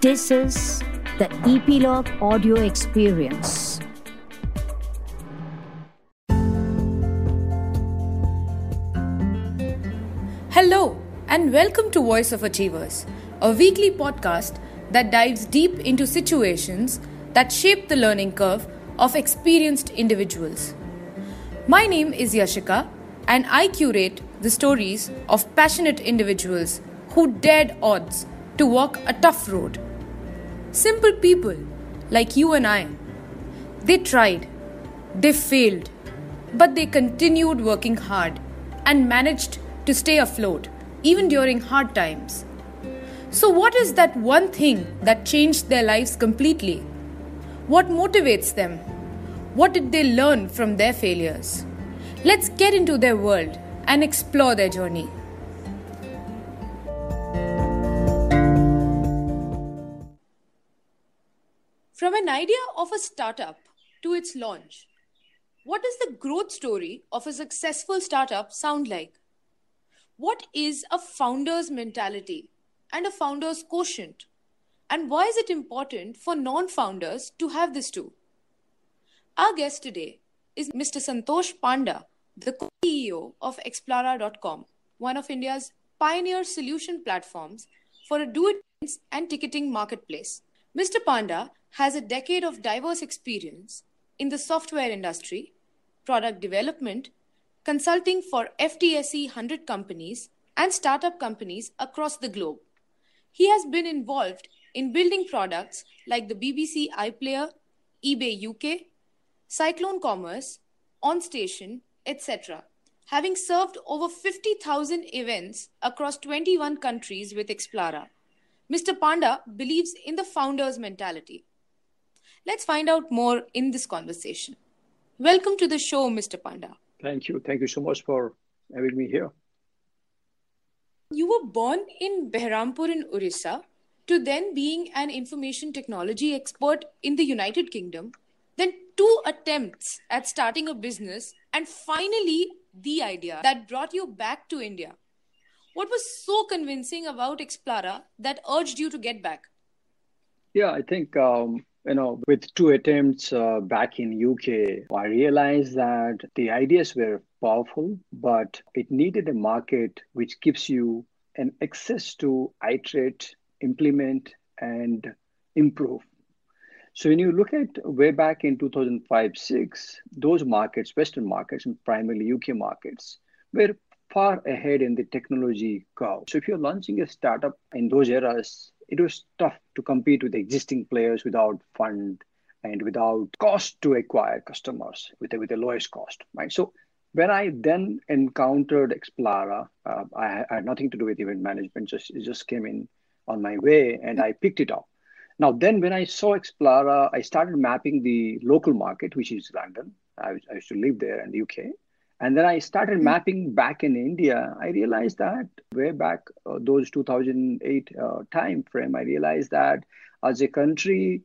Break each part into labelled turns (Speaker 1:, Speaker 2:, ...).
Speaker 1: This is the Epilogue Audio Experience.
Speaker 2: Hello, and welcome to Voice of Achievers, a weekly podcast that dives deep into situations that shape the learning curve of experienced individuals. My name is Yashika, and I curate the stories of passionate individuals who dared odds to walk a tough road. Simple people like you and I. They tried, they failed, but they continued working hard and managed to stay afloat even during hard times. So, what is that one thing that changed their lives completely? What motivates them? What did they learn from their failures? Let's get into their world and explore their journey. From an idea of a startup to its launch, what does the growth story of a successful startup sound like? What is a founder's mentality and a founder's quotient? And why is it important for non founders to have this too? Our guest today is Mr. Santosh Panda, the CEO of Explara.com, one of India's pioneer solution platforms for a do it and ticketing marketplace. Mr. Panda has a decade of diverse experience in the software industry, product development, consulting for FTSE 100 companies and startup companies across the globe. He has been involved in building products like the BBC iPlayer, eBay UK, Cyclone Commerce, OnStation, etc., having served over 50,000 events across 21 countries with Explara. Mr. Panda believes in the founder's mentality. Let's find out more in this conversation. Welcome to the show, Mr. Panda.
Speaker 3: Thank you. Thank you so much for having me here.
Speaker 2: You were born in Behrampur in Orissa to then being an information technology expert in the United Kingdom, then two attempts at starting a business, and finally the idea that brought you back to India. What was so convincing about Explara that urged you to get back?
Speaker 3: Yeah, I think um, you know with two attempts uh, back in UK, I realized that the ideas were powerful, but it needed a market which gives you an access to iterate, implement, and improve. So when you look at way back in 2005 6, those markets, Western markets, and primarily UK markets, were far ahead in the technology curve. So if you're launching a startup in those eras, it was tough to compete with existing players without fund and without cost to acquire customers with the, with the lowest cost, right? So when I then encountered Explara, uh, I, I, had nothing to do with event management. Just it just came in on my way, and I picked it up. Now, then when I saw Explara, I started mapping the local market, which is London. I, I used to live there in the UK, and then I started mm-hmm. mapping back in India. I realized that way back uh, those 2008 uh, time frame, I realized that as a country,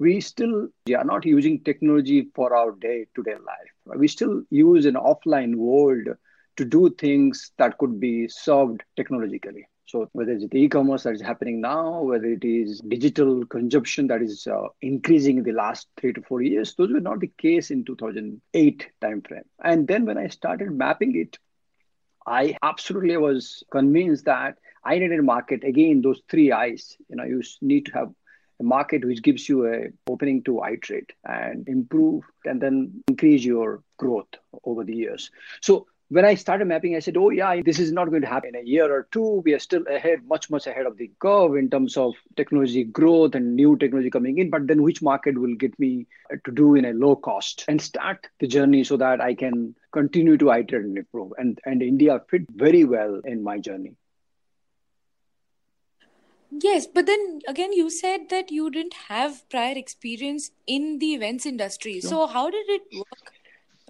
Speaker 3: we still are not using technology for our day-to-day life. We still use an offline world to do things that could be solved technologically. So whether it's the e-commerce that is happening now, whether it is digital consumption that is uh, increasing in the last three to four years, those were not the case in 2008 timeframe. And then when I started mapping it, I absolutely was convinced that I needed a market again. Those three eyes, you know, you need to have a market which gives you a opening to iterate and improve and then increase your growth over the years. So when I started mapping, I said, oh, yeah, this is not going to happen in a year or two. We are still ahead, much, much ahead of the curve in terms of technology growth and new technology coming in. But then which market will get me to do in a low cost and start the journey so that I can continue to iterate and improve? And, and India fit very well in my journey.
Speaker 2: Yes, but then again, you said that you didn't have prior experience in the events industry. So, how did it work?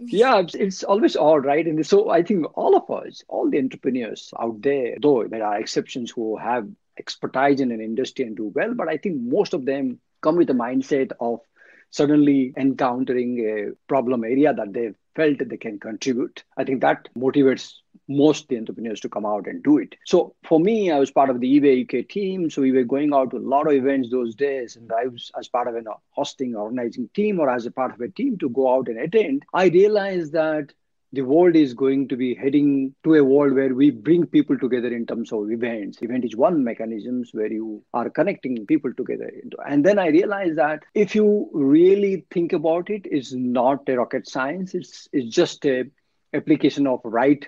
Speaker 3: Yeah it's always all right? And so i think all of us all the entrepreneurs out there though there are exceptions who have expertise in an industry and do well but i think most of them come with a mindset of suddenly encountering a problem area that they felt they can contribute. I think that motivates most the entrepreneurs to come out and do it. So for me, I was part of the eBay UK team. So we were going out to a lot of events those days. And I was as part of a uh, hosting organizing team or as a part of a team to go out and attend. I realized that the world is going to be heading to a world where we bring people together in terms of events. Event is one mechanisms where you are connecting people together. And then I realized that if you really think about it, it's not a rocket science. It's it's just a application of right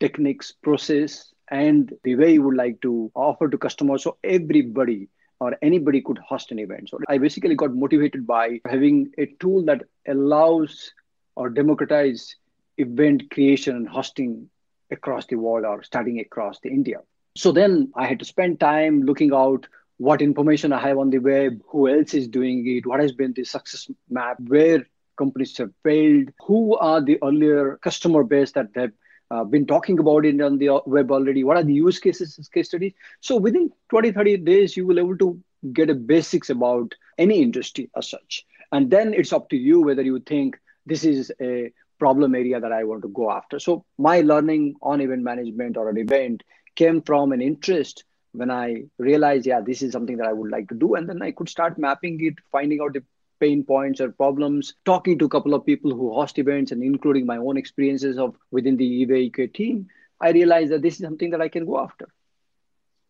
Speaker 3: techniques, process, and the way you would like to offer to customers. So everybody or anybody could host an event. So I basically got motivated by having a tool that allows or democratize event creation and hosting across the world or starting across the India. So then I had to spend time looking out what information I have on the web, who else is doing it, what has been the success map, where companies have failed, who are the earlier customer base that have uh, been talking about it on the web already, what are the use cases, case studies. So within 20, 30 days, you will able to get a basics about any industry as such. And then it's up to you whether you think this is a problem area that I want to go after. So my learning on event management or an event came from an interest when I realized, yeah, this is something that I would like to do. And then I could start mapping it, finding out the pain points or problems, talking to a couple of people who host events and including my own experiences of within the eBay UK team. I realized that this is something that I can go after.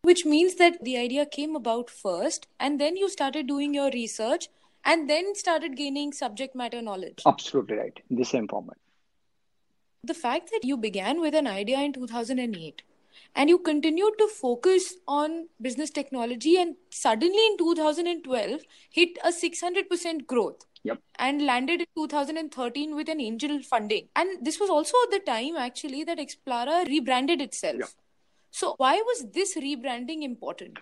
Speaker 2: Which means that the idea came about first, and then you started doing your research and then started gaining subject matter knowledge.
Speaker 3: Absolutely right. In the same format.
Speaker 2: The fact that you began with an idea in 2008 and you continued to focus on business technology and suddenly in 2012 hit a 600% growth
Speaker 3: Yep.
Speaker 2: and landed in 2013 with an angel funding and this was also the time actually that explara rebranded itself
Speaker 3: Yep.
Speaker 2: so why was this rebranding important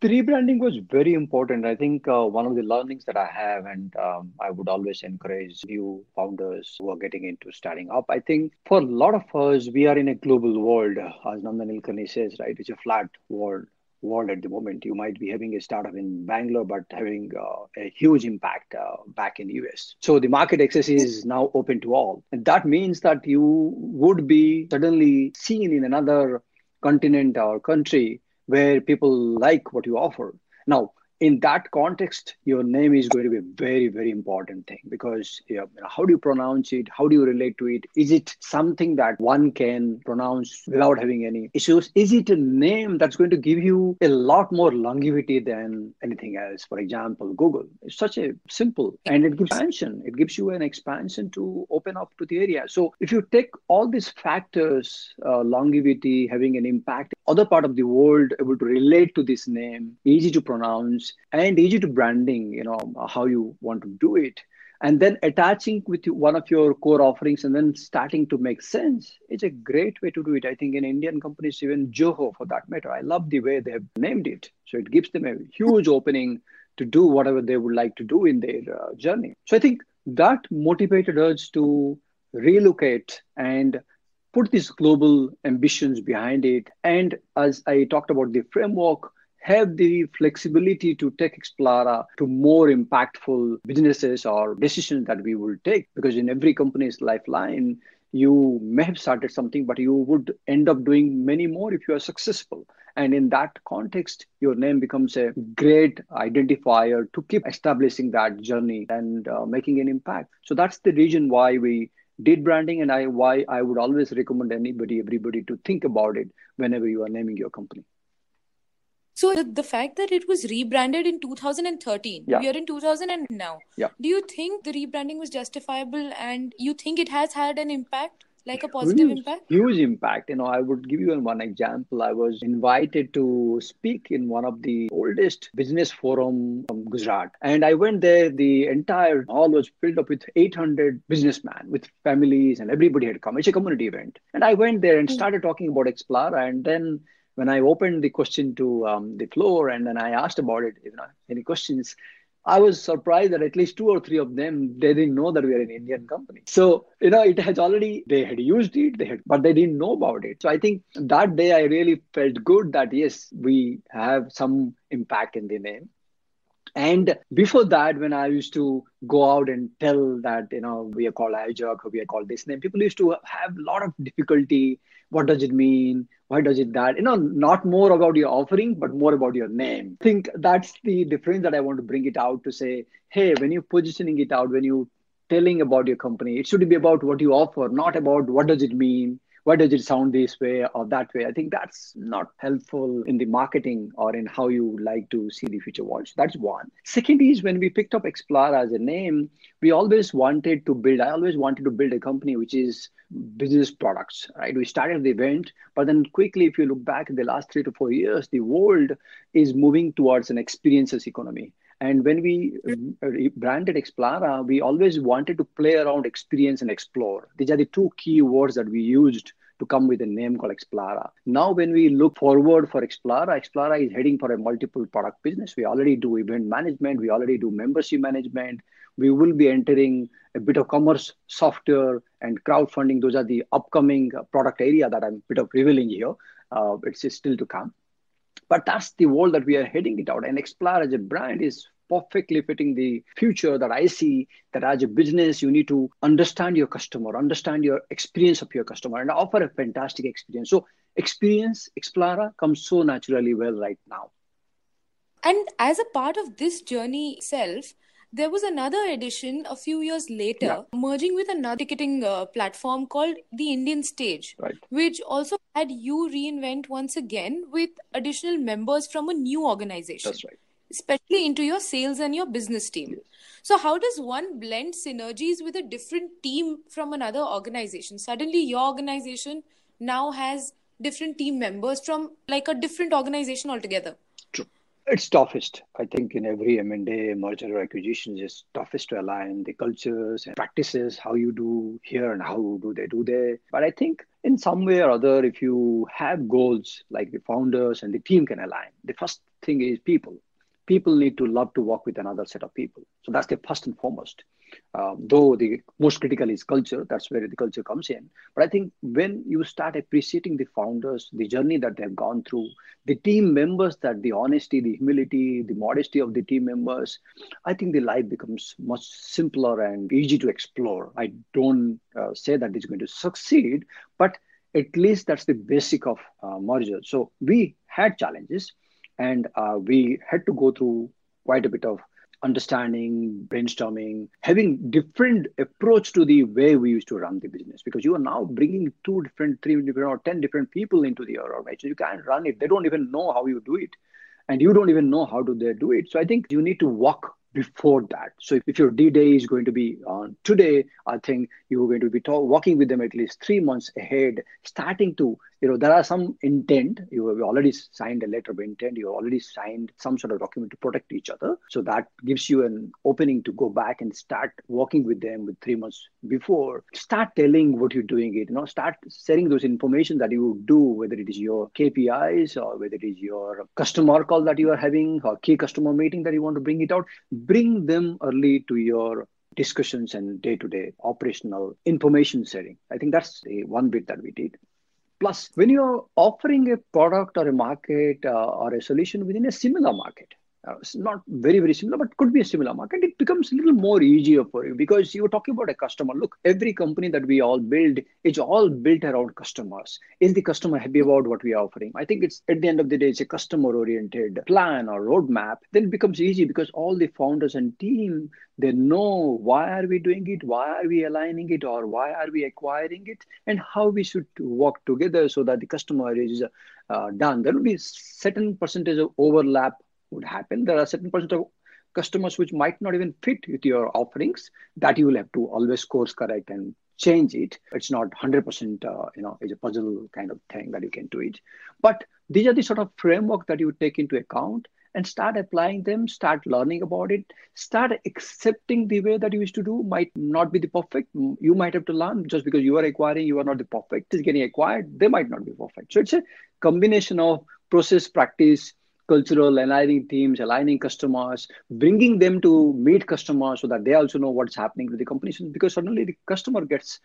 Speaker 3: The rebranding was very important. I think uh, one of the learnings that I have, and um, I would always encourage new founders who are getting into starting up. I think for a lot of us, we are in a global world, as Nandan Nilekani says, right? It's a flat world world at the moment. You might be having a startup in Bangalore, but having uh, a huge impact uh, back in US. So the market access is now open to all. And that means that you would be suddenly seen in another continent or country where people like what you offer. Now, in that context, your name is going to be a very, very important thing because you know, how do you pronounce it? How do you relate to it? Is it something that one can pronounce without having any issues? Is it a name that's going to give you a lot more longevity than anything else? For example, Google. It's such a simple and it gives expansion. It gives you an expansion to open up to the area. So if you take all these factors, uh, longevity, having an impact, other part of the world able to relate to this name, easy to pronounce, and to branding you know how you want to do it. And then attaching with one of your core offerings and then starting to make sense it's a great way to do it. I think in indian companies even Zoho for that matter i love the way they have named it. So it gives them a huge opening to do whatever they would like to do in their uh, journey. So i think that motivated us to relocate and put these global ambitions behind it. And as i talked about the framework have the flexibility to take Explara to more impactful businesses or decisions that we will take. Because in every company's lifeline, you may have started something, but you would end up doing many more if you are successful. And in that context, your name becomes a great identifier to keep establishing that journey and uh, making an impact. So that's the reason why we did branding and I why I would always recommend anybody, everybody to think about it whenever you are naming your company.
Speaker 2: So the, the fact that it was rebranded in 2013,
Speaker 3: Yeah.
Speaker 2: we are in 2000 and now.
Speaker 3: Yeah.
Speaker 2: Do you think the rebranding was justifiable and you think it has had an impact, like a positive
Speaker 3: huge,
Speaker 2: impact?
Speaker 3: Huge impact. You know, I would give you one example. I was invited to speak in one of the oldest business forum from Gujarat. And I went there, the entire hall was filled up with 800 businessmen with families and everybody had come. It's a community event. And I went there and hmm. started talking about Explara. And then when I opened the question to um, the floor and then I asked about it, you know, any questions, I was surprised that at least two or three of them they didn't know that we are an Indian company. So you know, it has already they had used it, they had, but they didn't know about it. So I think that day I really felt good that yes, we have some impact in the name. And before that, when I used to go out and tell that, you know, we are called iJock or we are called this name, people used to have a lot of difficulty. What does it mean? Why does it that? You know, not more about your offering, but more about your name. I think that's the difference that I want to bring it out to say, hey, when you're positioning it out, when you telling about your company, it should be about what you offer, not about what does it mean, why does it sound this way or that way? I think that's not helpful in the marketing or in how you like to see the future watch. That's one. Second is when we picked up Explara as a name, we always wanted to build, I always wanted to build a company which is business products, right? We started the event, but then quickly, if you look back in the last three to four years, the world is moving towards an experiences economy. And when we uh, branded Explara, we always wanted to play around experience and explore. These are the two key words that we used to come with a name called Explara. Now, when we look forward for Explara, Explara is heading for a multiple product business. We already do event management, we already do membership management. We will be entering a bit of commerce software and crowdfunding. Those are the upcoming product area that I'm a bit of revealing here. Uh, it's still to come. But that's the world that we are heading it out. And Explara as a brand is perfectly fitting the future that I see that as a business, you need to understand your customer, understand your experience of your customer, and offer a fantastic experience. So, experience, Explara comes so naturally well right now.
Speaker 2: And as a part of this journey itself, there was another edition a few years later, yeah. merging with another ticketing uh, platform called the Indian Stage,
Speaker 3: right.
Speaker 2: which also had you reinvent once again with additional members from a new organization.
Speaker 3: That's right
Speaker 2: especially into your sales and your business team. So, how does one blend synergies with a different team from another organization? Suddenly, your organization now has different team members from like a different organization altogether.
Speaker 3: True. It's toughest. I think in every M&A merger or acquisition, it's toughest to align the cultures and practices, how you do here and how do they do there. But I think in some way or other, if you have goals like the founders and the team can align, the first thing is people people need to love to work with another set of people. So that's the first and foremost. Um, though the most critical is culture, that's where the culture comes in. But I think when you start appreciating the founders, the journey that they've gone through, the team members, that the honesty, the humility, the modesty of the team members, I think the life becomes much simpler and easy to explore. I don't uh, say that it's going to succeed, but at least that's the basic of uh, merger. So we had challenges and uh, we had to go through quite a bit of understanding brainstorming having different approach to the way we used to run the business. Because you are now bringing two different three different or 10 different people into the organization. You can't run it. They don't even know how you do it. And you don't even know how do they do it. So i think you need to walk before that. So if your D-Day is going to be on today, I think you're going to be talk, working with them at least three months ahead, starting to, you know, there are some intent. You have already signed a letter of intent. You already signed some sort of document to protect each other. So that gives you an opening to go back and start working with them with three months before. Start telling what you're doing it, you know, start sharing those information that you do, whether it is your KPIs or whether it is your customer call that you are having or key customer meeting that you want to bring it out bring them early to your discussions and day-to-day operational information sharing. I think that's the one bit that we did. Plus, when you're offering a product or a market uh, or a solution within a similar market, uh, it's not very very similar but could be a similar market. It becomes a little more easier for you because you're talking about a customer. Look every company that we all build it's all built around customers. Is the customer happy about what we are offering? I think it's at the end of the day it's a customer oriented plan or roadmap. Then it becomes easy because all the founders and team they know why are we doing it why are we aligning it or why are we acquiring it and how we should work together so that the customer is uh, done. There will be certain percentage of overlap would happen. There are certain percent of customers which might not even fit with your offerings that you will have to always course correct and change it. It's not 100%, uh, you know, it's a puzzle kind of thing that you can do it. But these are the sort of framework that you take into account and start applying them, start learning about it, start accepting the way that you used to do might not be the perfect. You might have to learn just because you are acquiring, you are not the perfect. Is getting acquired, they might not be perfect. So it's a combination of process, practice, cultural aligning teams aligning customers bringing them to meet customers so that they also know what's happening with the company. Because suddenly the customer gets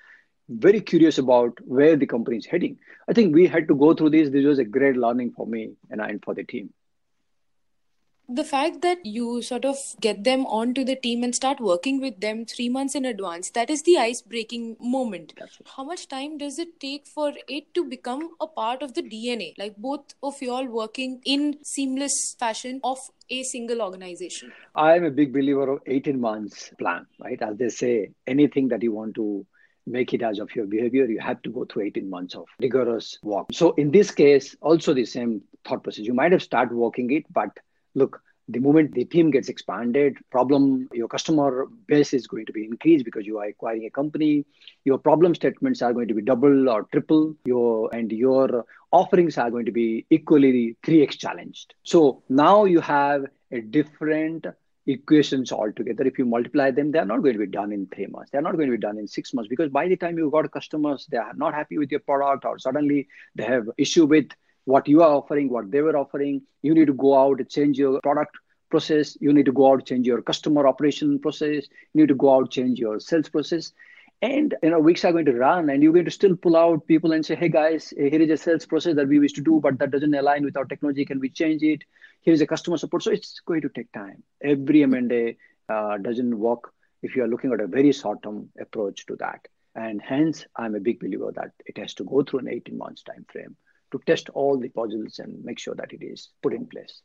Speaker 3: very curious about where the company is heading. I think we had to go through this. This was a great learning for me and, and for the team
Speaker 2: the fact that you sort of get them onto the team and start working with them three months in advance that is the ice breaking moment how much time does it take for it to become a part of the dna like both of you all working in seamless fashion of a single organization.
Speaker 3: I'm a big believer of 18 months plan right? As they say anything that you want to make it as of your behavior, you have to go through 18 months of rigorous work. So in this case, also the same thought process. You might have started working it, but look the moment the team gets expanded problem your customer base is going to be increased because you are acquiring a company. Your problem statements are going to be double or triple. Your and your offerings are going to be equally 3x challenged. So now you have a different equations altogether. If you multiply them they are not going to be done in three months. They're not going to be done in six months because by the time you got customers they are not happy with your product or suddenly they have issue with what you are offering, what they were offering. You need to go out and change your product process. You need to go out change your customer operation process. You need to go out change your sales process. And you know, weeks are going to run, and you're going to still pull out people and say, "Hey guys, here is a sales process that we wish to do, but that doesn't align with our technology. Can we change it? Here is a customer support." So it's going to take time. Every M&A uh, doesn't work if you are looking at a very short-term approach to that. And hence, I'm a big believer that it has to go through an 18 months time frame to test all the puzzles and make sure that it is put in place.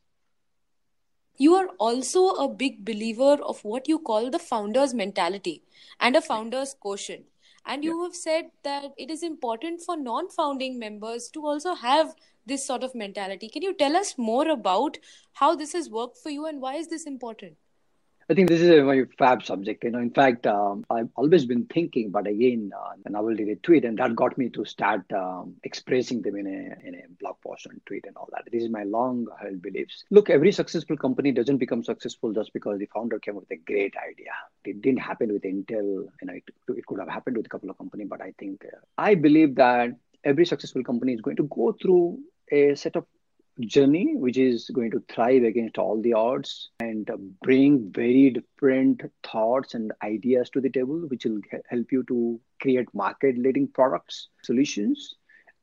Speaker 2: You are also a big believer of what you call the founder's mentality and a founder's quotient. And you yeah. have said that it is important for non founding members to also have this sort of mentality. Can you tell us more about how this has worked for you and why is this important?
Speaker 3: I think this is a very fab subject. You know, in fact, um, I've always been thinking, but again, uh, and I will did a tweet, and that got me to start um, expressing them in a in a blog post and tweet and all that. This is my long-held beliefs. Look, every successful company doesn't become successful just because the founder came up with a great idea. It didn't happen with Intel. You know, it, it could have happened with a couple of companies, but I think uh, I believe that every successful company is going to go through a set of journey which is going to thrive against all the odds and bring very different thoughts and ideas to the table which will help you to create market leading products solutions.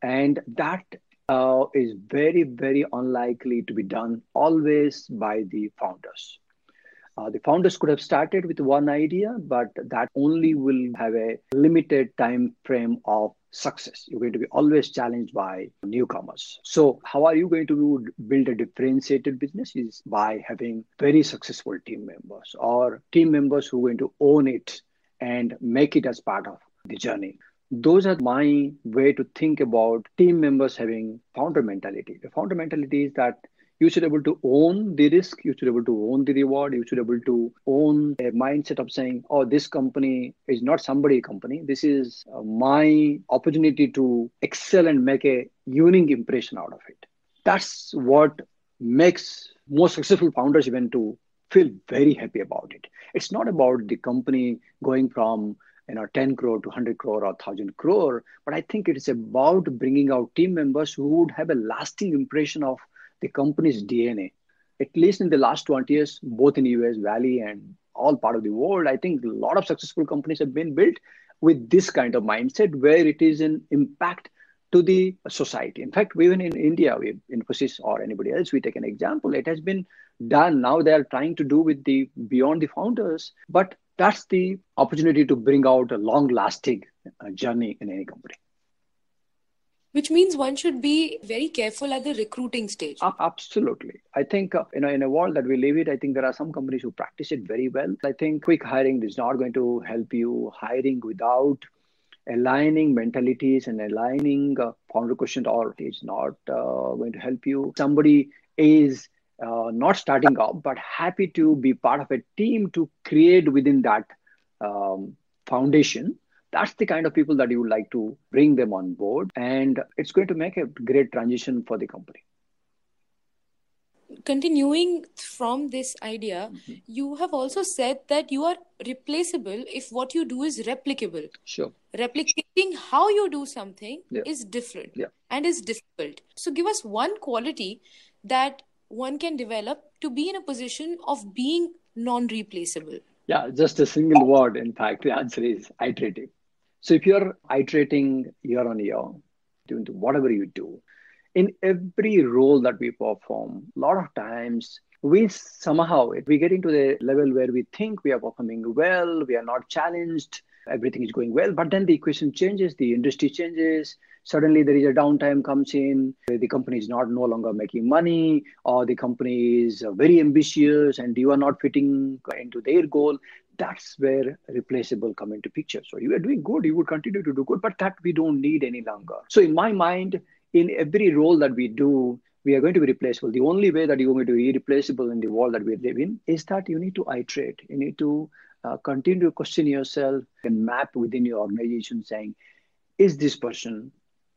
Speaker 3: And that uh, is very very unlikely to be done always by the founders. Uh, the founders could have started with one idea but that only will have a limited time frame of success. You're going to be always challenged by newcomers. So, how are you going to build a differentiated business? Is by having very successful team members or team members who are going to own it and make it as part of the journey. Those are my way to think about team members having founder mentality. The founder mentality is that you should be able to own the risk. You should be able to own the reward. You should be able to own a mindset of saying oh this company is not somebody company. This is uh, my opportunity to excel and make a unique impression out of it. That's what makes most successful founders even to feel very happy about it. It's not about the company going from you know 10 crore to 100 crore or 1000 crore but i think it is about bringing out team members who would have a lasting impression of the company's DNA. At least in the last 20 years, both in US Valley and all part of the world, I think a lot of successful companies have been built with this kind of mindset where it is an impact to the society. In fact, even in India, we Infosys or anybody else, we take an example, it has been done. Now they are trying to do with the beyond the founders, but that's the opportunity to bring out a long lasting uh, journey in any company
Speaker 2: which means one should be very careful at the recruiting stage.
Speaker 3: Absolutely. I think uh, you know in a world that we live in i think there are some companies who practice it very well. I think quick hiring is not going to help you hiring without aligning mentalities and aligning uh, founder quotient or is not uh, going to help you. Somebody is uh, not starting up but happy to be part of a team to create within that um, foundation that's the kind of people that you would like to bring them on board and it's going to make a great transition for the company
Speaker 2: continuing from this idea mm-hmm. you have also said that you are replaceable if what you do is replicable
Speaker 3: sure
Speaker 2: replicating how you do something yeah. is different
Speaker 3: yeah.
Speaker 2: and is difficult so give us one quality that one can develop to be in a position of being non replaceable
Speaker 3: yeah just a single word in fact the answer is iterative so if you're iterating year on year, doing whatever you do, in every role that we perform, a lot of times we somehow we get into the level where we think we are performing well, we are not challenged, everything is going well, but then the equation changes, the industry changes, suddenly there is a downtime comes in the company is not no longer making money or the company is very ambitious and you are not fitting into their goal that's where replaceable come into picture so you are doing good you would continue to do good but that we don't need any longer so in my mind in every role that we do we are going to be replaceable. The only way that you're going to be irreplaceable in the world that we live in is that you need to iterate. You need to uh, continue to question yourself and map within your organization saying, is this person,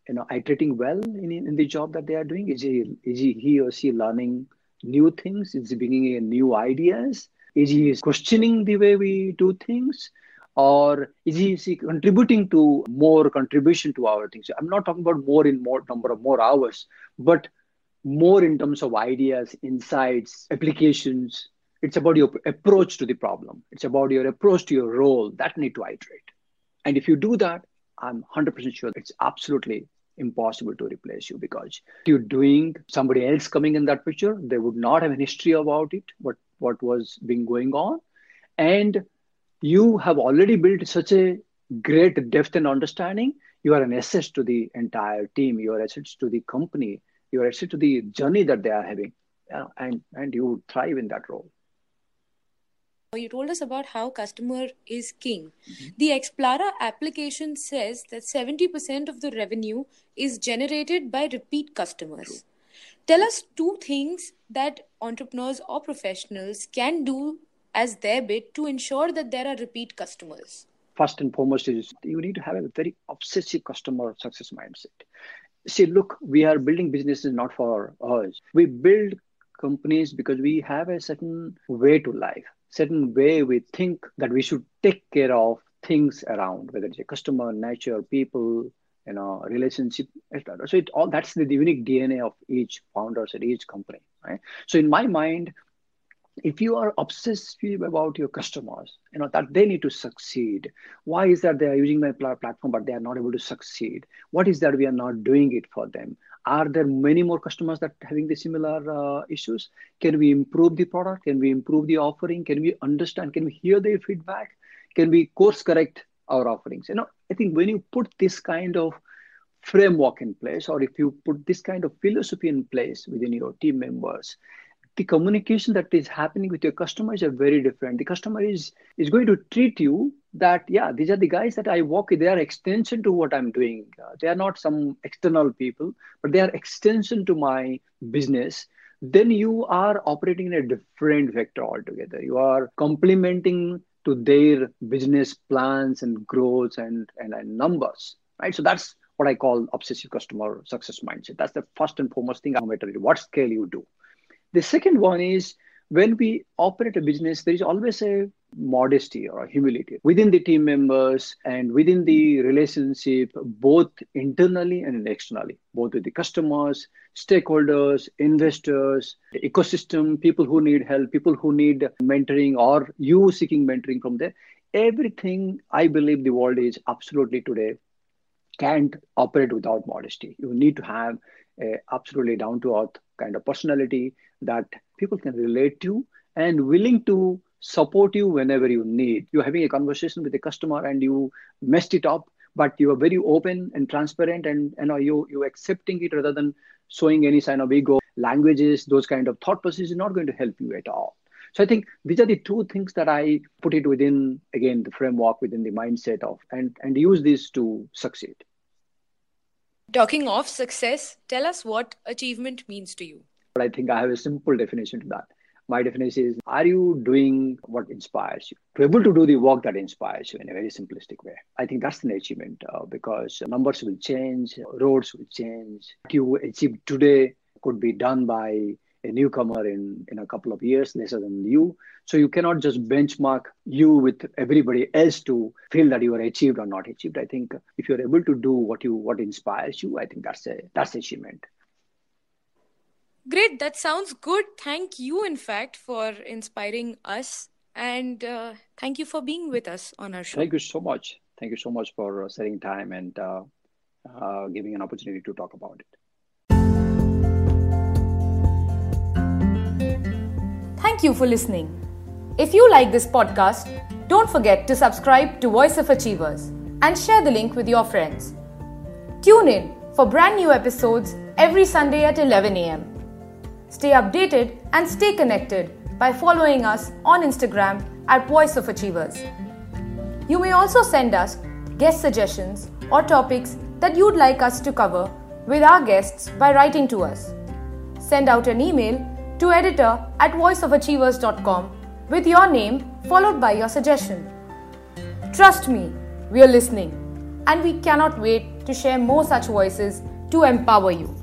Speaker 3: you know, iterating well in, in the job that they are doing? Is he, is he, he or she learning new things? Is he bringing in new ideas? Is he questioning the way we do things? or is he, is he, contributing to more contribution to our things i'm not talking about more in more number of more hours but more in terms of ideas, insights, applications. It's about your approach to the problem. It's about your approach to your role that need to iterate. And if you do that, I'm 100% sure it's absolutely impossible to replace you because you're doing somebody else coming in that picture, they would not have a history about it, what, what was being going on. And you have already built such a great depth and understanding. You are an asset to the entire team, you are assets to the company, you are asset to the journey that they are having and and you thrive in that role
Speaker 2: you told us about how customer is king. Mm-hmm. The Explara application says that 70% of the revenue is generated by repeat customers. True. Tell us two things that entrepreneurs or professionals can do as their bit to ensure that there are repeat customers.
Speaker 3: First and foremost is you need to have a very obsessive customer success mindset see, look, we are building businesses not for us. We build companies because we have a certain way to life, certain way we think that we should take care of things around, whether it's a customer, nature, people, you know, relationship, etc. So it all that's the, unique DNA of each founders at each company, right? So in my mind, if you are obsessive about your customers you know that they need to succeed. Why is that they are using my platform but they are not able to succeed? What is that we are not doing it for them? Are there many more customers that having the similar uh, issues? Can we improve the product? Can we improve the offering? Can we understand? Can we hear their feedback? Can we course correct our offerings? You know i think when you put this kind of framework in place or if you put this kind of philosophy in place within your team members the communication that is happening with your customers are very different. The customer is is going to treat you that yeah, these are the guys that I work with. They are extension to what I'm doing. Uh, they are not some external people, but they are extension to my business. Then you are operating in a different vector altogether. You are complementing to their business plans and growth and, and, and numbers, right? So that's what I call obsessive customer success mindset. That's the first and foremost thing, no matter what scale you do. The second one is when we operate a business, there is always a modesty or humility within the team members and within the relationship, both internally and externally, both with the customers, stakeholders, investors, ecosystem, people who need help, people who need mentoring, or you seeking mentoring from there. Everything I believe the world is absolutely today can't operate without modesty. You need to have a absolutely down to earth kind of personality that people can relate to and willing to support you whenever you need. You're having a conversation with a customer and you messed it up, but you are very open and transparent and you know you you accepting it rather than showing any sign of ego. Languages, those kind of thought processes is not going to help you at all. So I think these are the two things that I put it within again the framework within the mindset of and and use this to succeed.
Speaker 2: Talking of success, tell us what achievement means to you.
Speaker 3: But I think I have a simple definition to that. My definition is Are you doing what inspires you? To be able to do the work that inspires you in a very simplistic way. I think that's an achievement uh, because numbers will change, roads will change. What you achieve today could be done by a newcomer in, in a couple of years lesser than you. So you cannot just benchmark you with everybody else to feel that you are achieved or not achieved. I think if you're able to do what you what inspires you, I think that's a that's achievement.
Speaker 2: Great, that sounds good. Thank you, in fact, for inspiring us. And uh, thank you for being with us on our show.
Speaker 3: Thank you so much. Thank you so much for uh, setting time and uh, uh giving an opportunity to talk about it.
Speaker 2: Thank you for listening. If you like this podcast, don't forget to subscribe to Voice of Achievers and share the link with your friends. Tune in for brand new episodes every Sunday at 11 a.m. Stay updated and stay connected by following us on Instagram at Voice of Achievers. You may also send us guest suggestions or topics that you'd like us to cover with our guests by writing to us. Send out an email to editor at voiceofachievers.com with your name followed by your suggestion. Trust me, we are listening and we cannot wait to share more such voices to empower you.